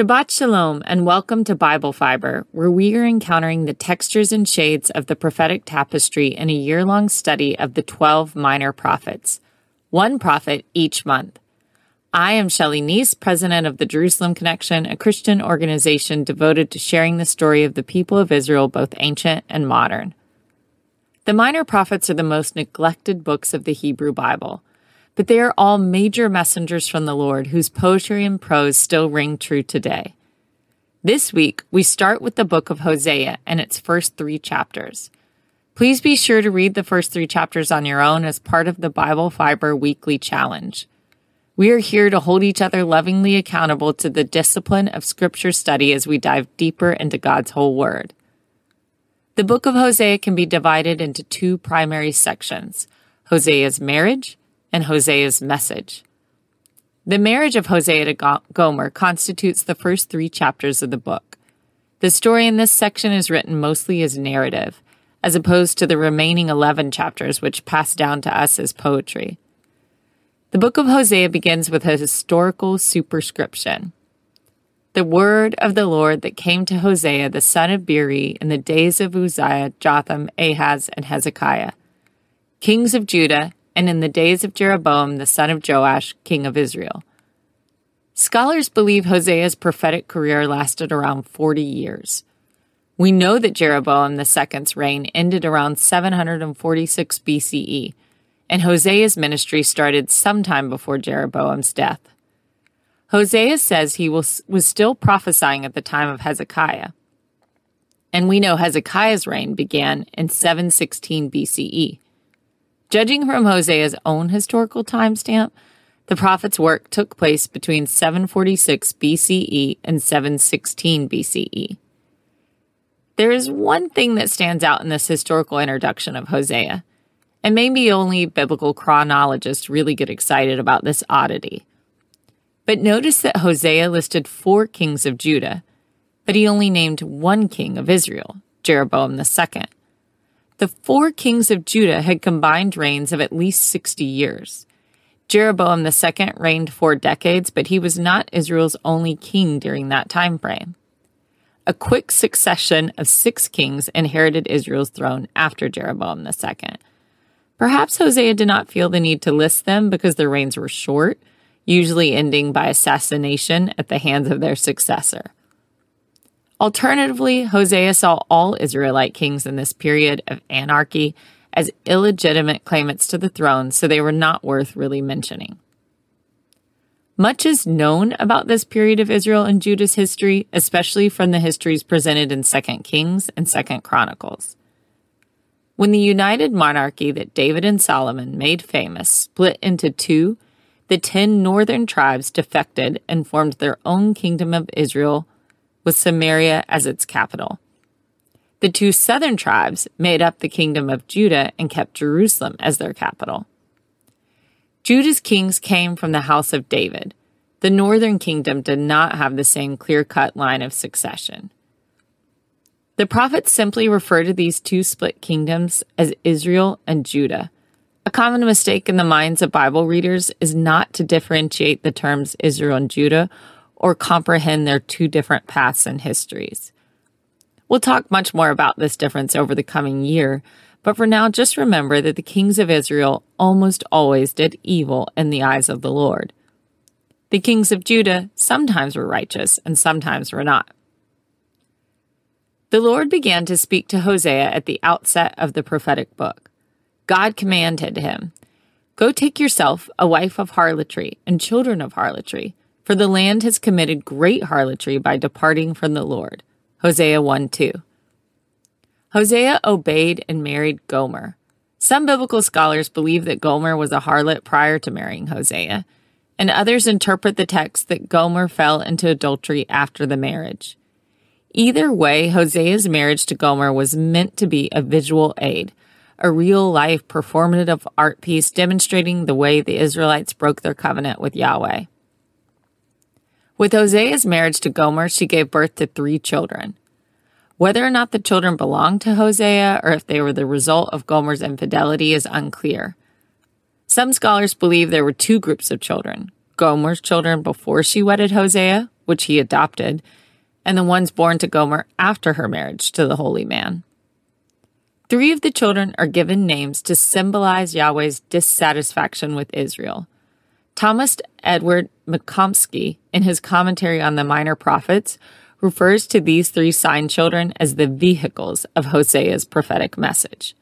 Shabbat Shalom and welcome to Bible Fiber, where we are encountering the textures and shades of the prophetic tapestry in a year long study of the 12 minor prophets, one prophet each month. I am Shelley Neese, president of the Jerusalem Connection, a Christian organization devoted to sharing the story of the people of Israel, both ancient and modern. The minor prophets are the most neglected books of the Hebrew Bible but they are all major messengers from the Lord whose poetry and prose still ring true today. This week, we start with the book of Hosea and its first three chapters. Please be sure to read the first three chapters on your own as part of the Bible Fiber Weekly Challenge. We are here to hold each other lovingly accountable to the discipline of Scripture study as we dive deeper into God's whole Word. The book of Hosea can be divided into two primary sections Hosea's marriage and Hosea's message. The marriage of Hosea to Gomer constitutes the first three chapters of the book. The story in this section is written mostly as narrative, as opposed to the remaining 11 chapters, which pass down to us as poetry. The book of Hosea begins with a historical superscription. The word of the Lord that came to Hosea the son of Beeri in the days of Uzziah, Jotham, Ahaz, and Hezekiah, kings of Judah, and in the days of Jeroboam the son of Joash, king of Israel. Scholars believe Hosea's prophetic career lasted around 40 years. We know that Jeroboam II's reign ended around 746 BCE, and Hosea's ministry started sometime before Jeroboam's death. Hosea says he was, was still prophesying at the time of Hezekiah. And we know Hezekiah's reign began in 716 BCE. Judging from Hosea's own historical timestamp, the prophet's work took place between 746 BCE and 716 BCE. There is one thing that stands out in this historical introduction of Hosea, and maybe only biblical chronologists really get excited about this oddity. But notice that Hosea listed four kings of Judah, but he only named one king of Israel, Jeroboam II. The four kings of Judah had combined reigns of at least 60 years. Jeroboam II reigned four decades, but he was not Israel's only king during that time frame. A quick succession of six kings inherited Israel's throne after Jeroboam II. Perhaps Hosea did not feel the need to list them because their reigns were short, usually ending by assassination at the hands of their successor. Alternatively, Hosea saw all Israelite kings in this period of anarchy as illegitimate claimants to the throne, so they were not worth really mentioning. Much is known about this period of Israel and Judah's history, especially from the histories presented in 2 Kings and 2 Chronicles. When the united monarchy that David and Solomon made famous split into two, the ten northern tribes defected and formed their own kingdom of Israel with Samaria as its capital. The two southern tribes made up the kingdom of Judah and kept Jerusalem as their capital. Judah's kings came from the house of David. The northern kingdom did not have the same clear cut line of succession. The prophets simply refer to these two split kingdoms as Israel and Judah. A common mistake in the minds of Bible readers is not to differentiate the terms Israel and Judah or comprehend their two different paths and histories. We'll talk much more about this difference over the coming year, but for now, just remember that the kings of Israel almost always did evil in the eyes of the Lord. The kings of Judah sometimes were righteous and sometimes were not. The Lord began to speak to Hosea at the outset of the prophetic book. God commanded him, Go take yourself a wife of harlotry and children of harlotry for the land has committed great harlotry by departing from the Lord. Hosea 1 2. Hosea obeyed and married Gomer. Some biblical scholars believe that Gomer was a harlot prior to marrying Hosea, and others interpret the text that Gomer fell into adultery after the marriage. Either way, Hosea's marriage to Gomer was meant to be a visual aid, a real life performative art piece demonstrating the way the Israelites broke their covenant with Yahweh. With Hosea's marriage to Gomer, she gave birth to three children. Whether or not the children belonged to Hosea or if they were the result of Gomer's infidelity is unclear. Some scholars believe there were two groups of children Gomer's children before she wedded Hosea, which he adopted, and the ones born to Gomer after her marriage to the holy man. Three of the children are given names to symbolize Yahweh's dissatisfaction with Israel. Thomas Edward McComiskey, in his commentary on the Minor Prophets, refers to these three sign children as the vehicles of Hosea's prophetic message.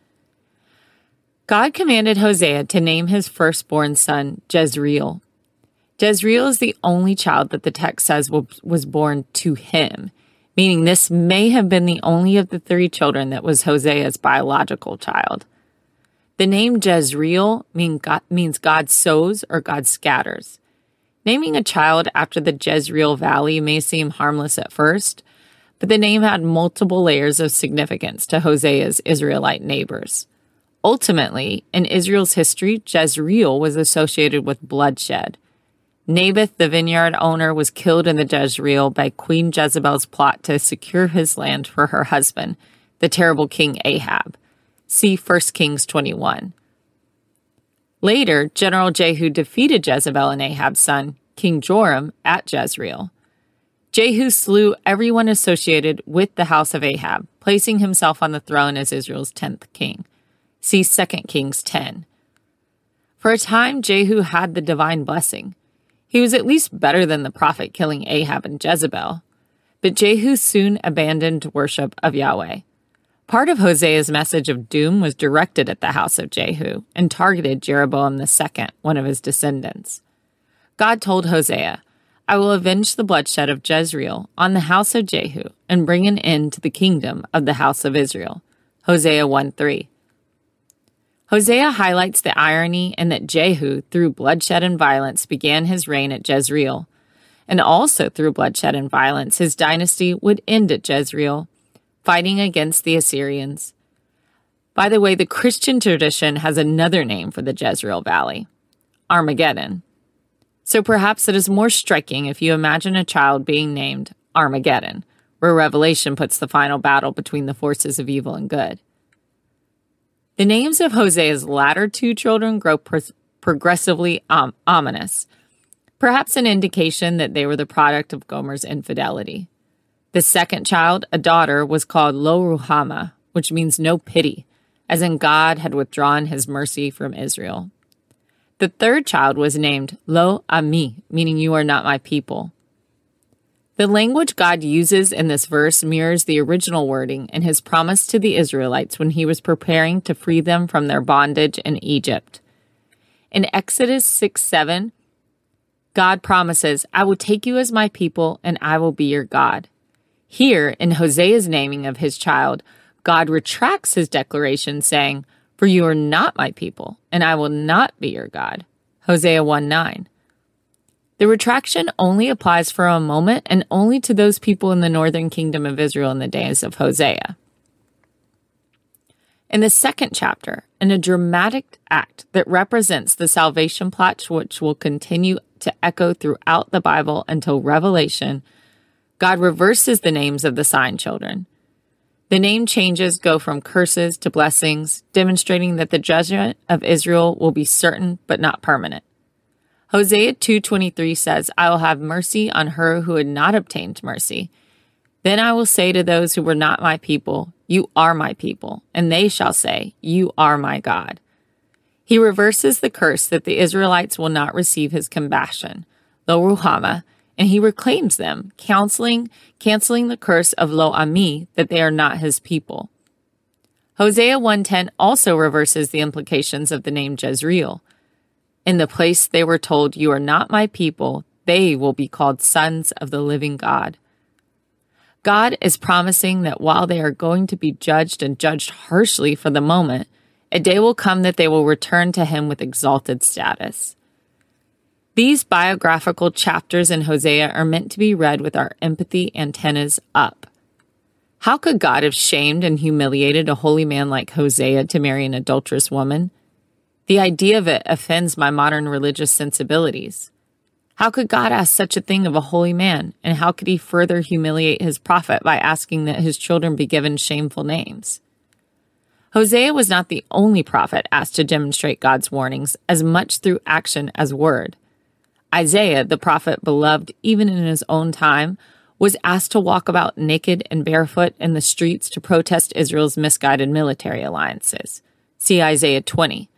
God commanded Hosea to name his firstborn son Jezreel. Jezreel is the only child that the text says was born to him meaning this may have been the only of the three children that was Hosea's biological child. The name Jezreel means God sows or God scatters. Naming a child after the Jezreel Valley may seem harmless at first, but the name had multiple layers of significance to Hosea's Israelite neighbors. Ultimately, in Israel's history, Jezreel was associated with bloodshed, Naboth, the vineyard owner, was killed in the Jezreel by Queen Jezebel's plot to secure his land for her husband, the terrible King Ahab. See 1 Kings 21. Later, General Jehu defeated Jezebel and Ahab's son, King Joram, at Jezreel. Jehu slew everyone associated with the house of Ahab, placing himself on the throne as Israel's 10th king. See 2 Kings 10. For a time, Jehu had the divine blessing. He was at least better than the prophet killing Ahab and Jezebel. But Jehu soon abandoned worship of Yahweh. Part of Hosea's message of doom was directed at the house of Jehu and targeted Jeroboam II, one of his descendants. God told Hosea, I will avenge the bloodshed of Jezreel on the house of Jehu and bring an end to the kingdom of the house of Israel. Hosea 1 3. Hosea highlights the irony in that Jehu, through bloodshed and violence, began his reign at Jezreel. And also through bloodshed and violence, his dynasty would end at Jezreel, fighting against the Assyrians. By the way, the Christian tradition has another name for the Jezreel Valley Armageddon. So perhaps it is more striking if you imagine a child being named Armageddon, where Revelation puts the final battle between the forces of evil and good. The names of Hosea's latter two children grow pro- progressively um, ominous, perhaps an indication that they were the product of Gomer's infidelity. The second child, a daughter, was called Lo Ruhama, which means no pity, as in God had withdrawn his mercy from Israel. The third child was named Lo Ami, meaning you are not my people. The language God uses in this verse mirrors the original wording in his promise to the Israelites when he was preparing to free them from their bondage in Egypt. In Exodus 6 7, God promises, I will take you as my people and I will be your God. Here, in Hosea's naming of his child, God retracts his declaration, saying, For you are not my people, and I will not be your God. Hosea 1 9. The retraction only applies for a moment and only to those people in the northern kingdom of Israel in the days of Hosea. In the second chapter, in a dramatic act that represents the salvation plot which will continue to echo throughout the Bible until Revelation, God reverses the names of the sign children. The name changes go from curses to blessings, demonstrating that the judgment of Israel will be certain but not permanent. Hosea 2:23 says, "I will have mercy on her who had not obtained mercy. Then I will say to those who were not my people, you are my people, and they shall say, you are my God." He reverses the curse that the Israelites will not receive his compassion, the Ruhama, and he reclaims them, counseling, canceling the curse of Lo Ami that they are not his people. Hosea 1:10 also reverses the implications of the name Jezreel. In the place they were told, You are not my people, they will be called sons of the living God. God is promising that while they are going to be judged and judged harshly for the moment, a day will come that they will return to him with exalted status. These biographical chapters in Hosea are meant to be read with our empathy antennas up. How could God have shamed and humiliated a holy man like Hosea to marry an adulterous woman? The idea of it offends my modern religious sensibilities. How could God ask such a thing of a holy man? And how could he further humiliate his prophet by asking that his children be given shameful names? Hosea was not the only prophet asked to demonstrate God's warnings as much through action as word. Isaiah, the prophet beloved even in his own time, was asked to walk about naked and barefoot in the streets to protest Israel's misguided military alliances. See Isaiah 20.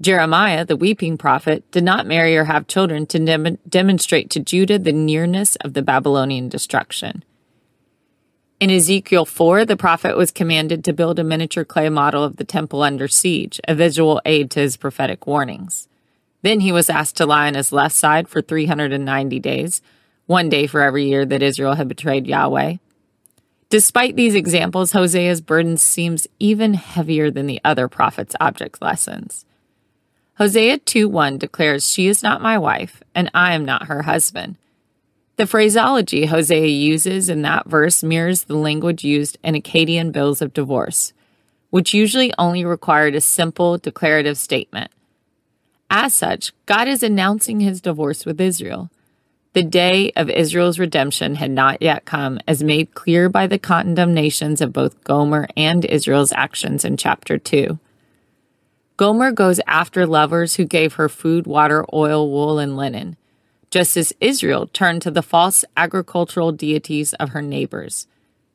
Jeremiah, the weeping prophet, did not marry or have children to dem- demonstrate to Judah the nearness of the Babylonian destruction. In Ezekiel 4, the prophet was commanded to build a miniature clay model of the temple under siege, a visual aid to his prophetic warnings. Then he was asked to lie on his left side for 390 days, one day for every year that Israel had betrayed Yahweh. Despite these examples, Hosea's burden seems even heavier than the other prophets' object lessons. Hosea 2:1 declares, She is not my wife, and I am not her husband. The phraseology Hosea uses in that verse mirrors the language used in Akkadian bills of divorce, which usually only required a simple declarative statement. As such, God is announcing his divorce with Israel. The day of Israel's redemption had not yet come, as made clear by the condemnations of both Gomer and Israel's actions in chapter 2. Gomer goes after lovers who gave her food, water, oil, wool, and linen, just as Israel turned to the false agricultural deities of her neighbors,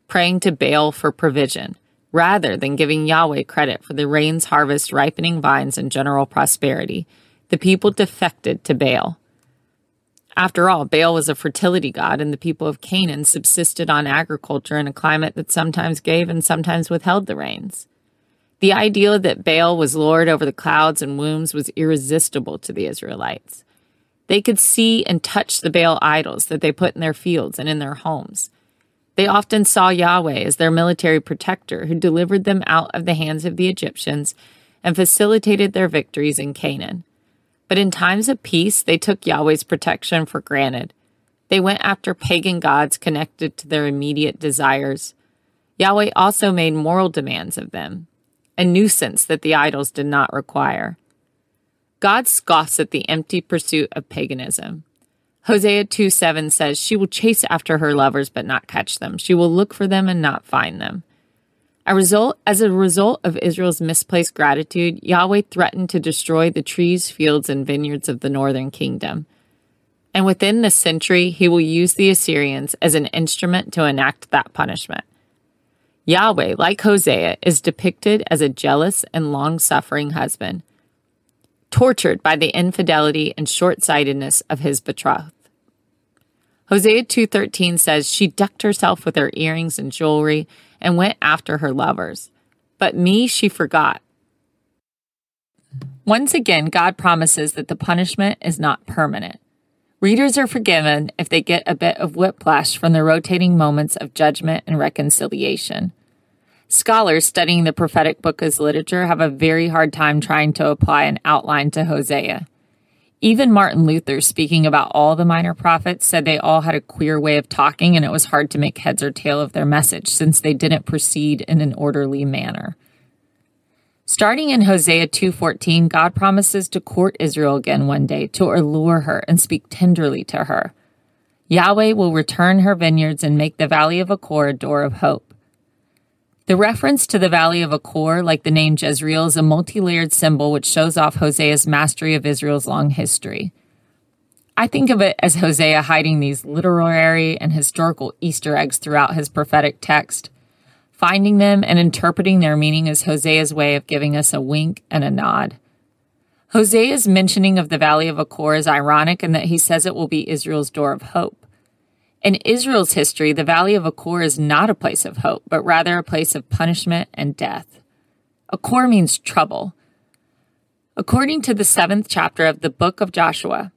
praying to Baal for provision, rather than giving Yahweh credit for the rains, harvest, ripening vines, and general prosperity. The people defected to Baal. After all, Baal was a fertility god, and the people of Canaan subsisted on agriculture in a climate that sometimes gave and sometimes withheld the rains. The idea that Baal was Lord over the clouds and wombs was irresistible to the Israelites. They could see and touch the Baal idols that they put in their fields and in their homes. They often saw Yahweh as their military protector who delivered them out of the hands of the Egyptians and facilitated their victories in Canaan. But in times of peace, they took Yahweh's protection for granted. They went after pagan gods connected to their immediate desires. Yahweh also made moral demands of them a nuisance that the idols did not require. God scoffs at the empty pursuit of paganism. Hosea 2 7 says, She will chase after her lovers but not catch them. She will look for them and not find them. Result, as a result of Israel's misplaced gratitude, Yahweh threatened to destroy the trees, fields, and vineyards of the northern kingdom. And within this century, he will use the Assyrians as an instrument to enact that punishment. Yahweh, like Hosea, is depicted as a jealous and long suffering husband, tortured by the infidelity and short sightedness of his betrothed. Hosea 2:13 says she decked herself with her earrings and jewelry and went after her lovers. But me she forgot. Once again, God promises that the punishment is not permanent. Readers are forgiven if they get a bit of whiplash from the rotating moments of judgment and reconciliation. Scholars studying the prophetic book as literature have a very hard time trying to apply an outline to Hosea. Even Martin Luther, speaking about all the minor prophets, said they all had a queer way of talking and it was hard to make heads or tail of their message since they didn't proceed in an orderly manner. Starting in Hosea 2:14, God promises to court Israel again one day to allure her and speak tenderly to her. Yahweh will return her vineyards and make the valley of Achor a door of hope. The reference to the Valley of Achor, like the name Jezreel, is a multi layered symbol which shows off Hosea's mastery of Israel's long history. I think of it as Hosea hiding these literary and historical Easter eggs throughout his prophetic text. Finding them and interpreting their meaning is Hosea's way of giving us a wink and a nod. Hosea's mentioning of the Valley of Achor is ironic in that he says it will be Israel's door of hope. In Israel's history, the Valley of Achor is not a place of hope, but rather a place of punishment and death. Achor means trouble. According to the seventh chapter of the book of Joshua,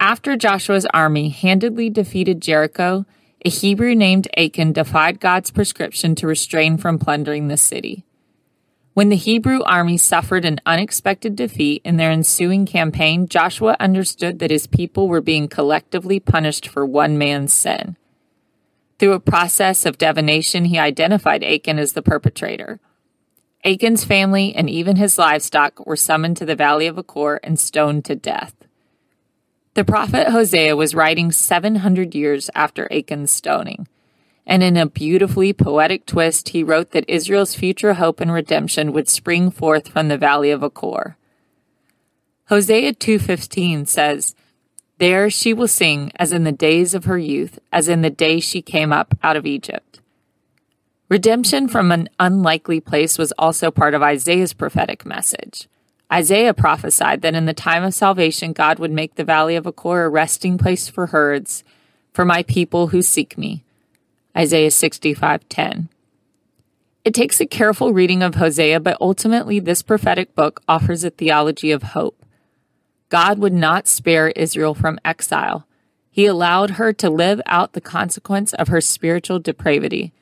after Joshua's army handedly defeated Jericho, a Hebrew named Achan defied God's prescription to restrain from plundering the city. When the Hebrew army suffered an unexpected defeat in their ensuing campaign, Joshua understood that his people were being collectively punished for one man's sin. Through a process of divination, he identified Achan as the perpetrator. Achan's family and even his livestock were summoned to the valley of Achor and stoned to death. The prophet Hosea was writing 700 years after Achan's stoning and in a beautifully poetic twist, he wrote that Israel's future hope and redemption would spring forth from the valley of Achor. Hosea 2:15 says, There she will sing as in the days of her youth, as in the day she came up out of Egypt. Redemption from an unlikely place was also part of Isaiah's prophetic message. Isaiah prophesied that in the time of salvation, God would make the valley of Achor a resting place for herds, for my people who seek me. Isaiah 65:10. It takes a careful reading of Hosea, but ultimately this prophetic book offers a theology of hope. God would not spare Israel from exile. He allowed her to live out the consequence of her spiritual depravity.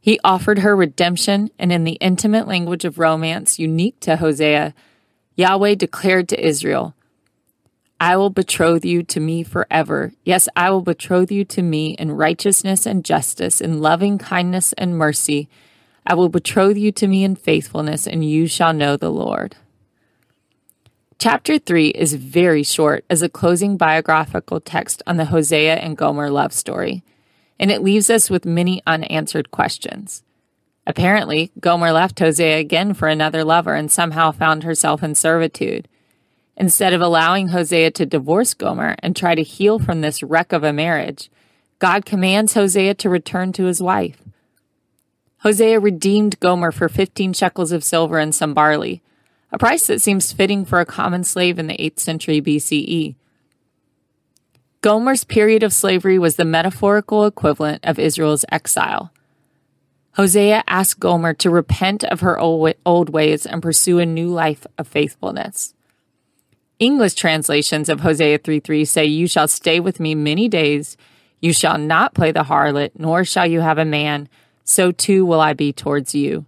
He offered her redemption, and in the intimate language of romance unique to Hosea, Yahweh declared to Israel, I will betroth you to me forever. Yes, I will betroth you to me in righteousness and justice, in loving kindness and mercy. I will betroth you to me in faithfulness, and you shall know the Lord. Chapter 3 is very short as a closing biographical text on the Hosea and Gomer love story, and it leaves us with many unanswered questions. Apparently, Gomer left Hosea again for another lover and somehow found herself in servitude. Instead of allowing Hosea to divorce Gomer and try to heal from this wreck of a marriage, God commands Hosea to return to his wife. Hosea redeemed Gomer for 15 shekels of silver and some barley a price that seems fitting for a common slave in the 8th century BCE. Gomer's period of slavery was the metaphorical equivalent of Israel's exile. Hosea asked Gomer to repent of her old ways and pursue a new life of faithfulness. English translations of Hosea 3:3 say, "You shall stay with me many days; you shall not play the harlot, nor shall you have a man; so too will I be towards you."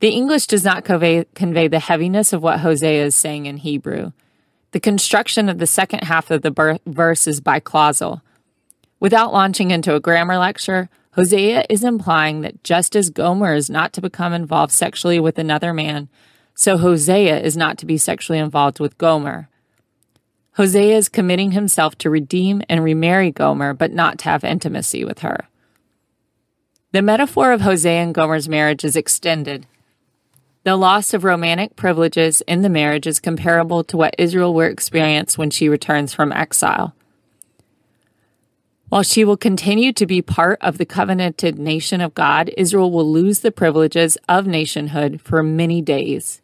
The English does not convey, convey the heaviness of what Hosea is saying in Hebrew. The construction of the second half of the verse is biclausal. Without launching into a grammar lecture, Hosea is implying that just as Gomer is not to become involved sexually with another man, so Hosea is not to be sexually involved with Gomer. Hosea is committing himself to redeem and remarry Gomer, but not to have intimacy with her. The metaphor of Hosea and Gomer's marriage is extended the loss of romantic privileges in the marriage is comparable to what Israel will experience when she returns from exile. While she will continue to be part of the covenanted nation of God, Israel will lose the privileges of nationhood for many days.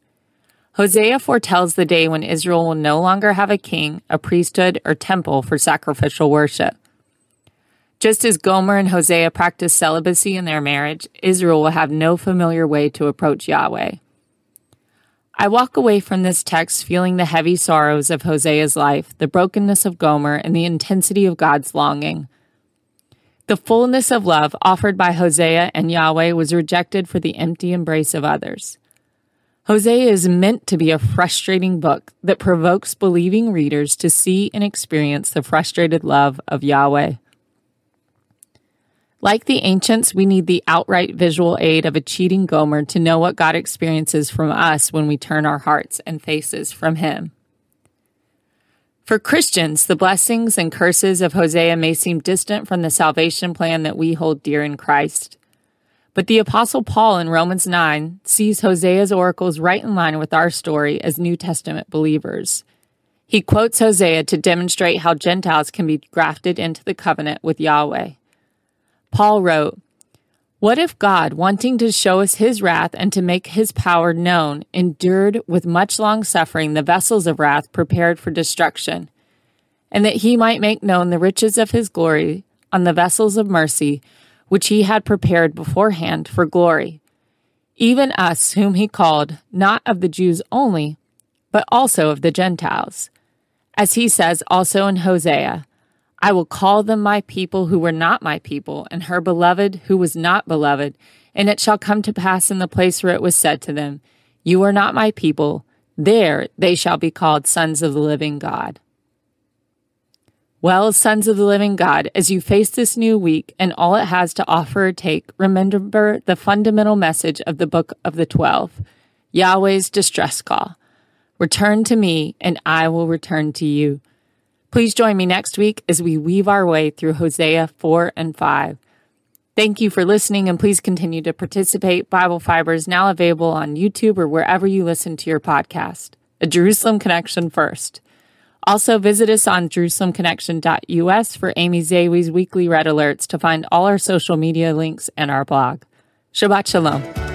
Hosea foretells the day when Israel will no longer have a king, a priesthood, or temple for sacrificial worship. Just as Gomer and Hosea practiced celibacy in their marriage, Israel will have no familiar way to approach Yahweh. I walk away from this text feeling the heavy sorrows of Hosea's life, the brokenness of Gomer, and the intensity of God's longing. The fullness of love offered by Hosea and Yahweh was rejected for the empty embrace of others. Hosea is meant to be a frustrating book that provokes believing readers to see and experience the frustrated love of Yahweh. Like the ancients, we need the outright visual aid of a cheating Gomer to know what God experiences from us when we turn our hearts and faces from Him. For Christians, the blessings and curses of Hosea may seem distant from the salvation plan that we hold dear in Christ. But the Apostle Paul in Romans 9 sees Hosea's oracles right in line with our story as New Testament believers. He quotes Hosea to demonstrate how Gentiles can be grafted into the covenant with Yahweh. Paul wrote, What if God, wanting to show us his wrath and to make his power known, endured with much long suffering the vessels of wrath prepared for destruction, and that he might make known the riches of his glory on the vessels of mercy, which he had prepared beforehand for glory? Even us, whom he called, not of the Jews only, but also of the Gentiles. As he says also in Hosea, I will call them my people who were not my people, and her beloved who was not beloved. And it shall come to pass in the place where it was said to them, You are not my people. There they shall be called sons of the living God. Well, sons of the living God, as you face this new week and all it has to offer or take, remember the fundamental message of the book of the Twelve Yahweh's distress call. Return to me, and I will return to you. Please join me next week as we weave our way through Hosea 4 and 5. Thank you for listening and please continue to participate. Bible Fiber is now available on YouTube or wherever you listen to your podcast. A Jerusalem connection first. Also, visit us on JerusalemConnection.us for Amy Zawi's weekly red alerts to find all our social media links and our blog. Shabbat Shalom.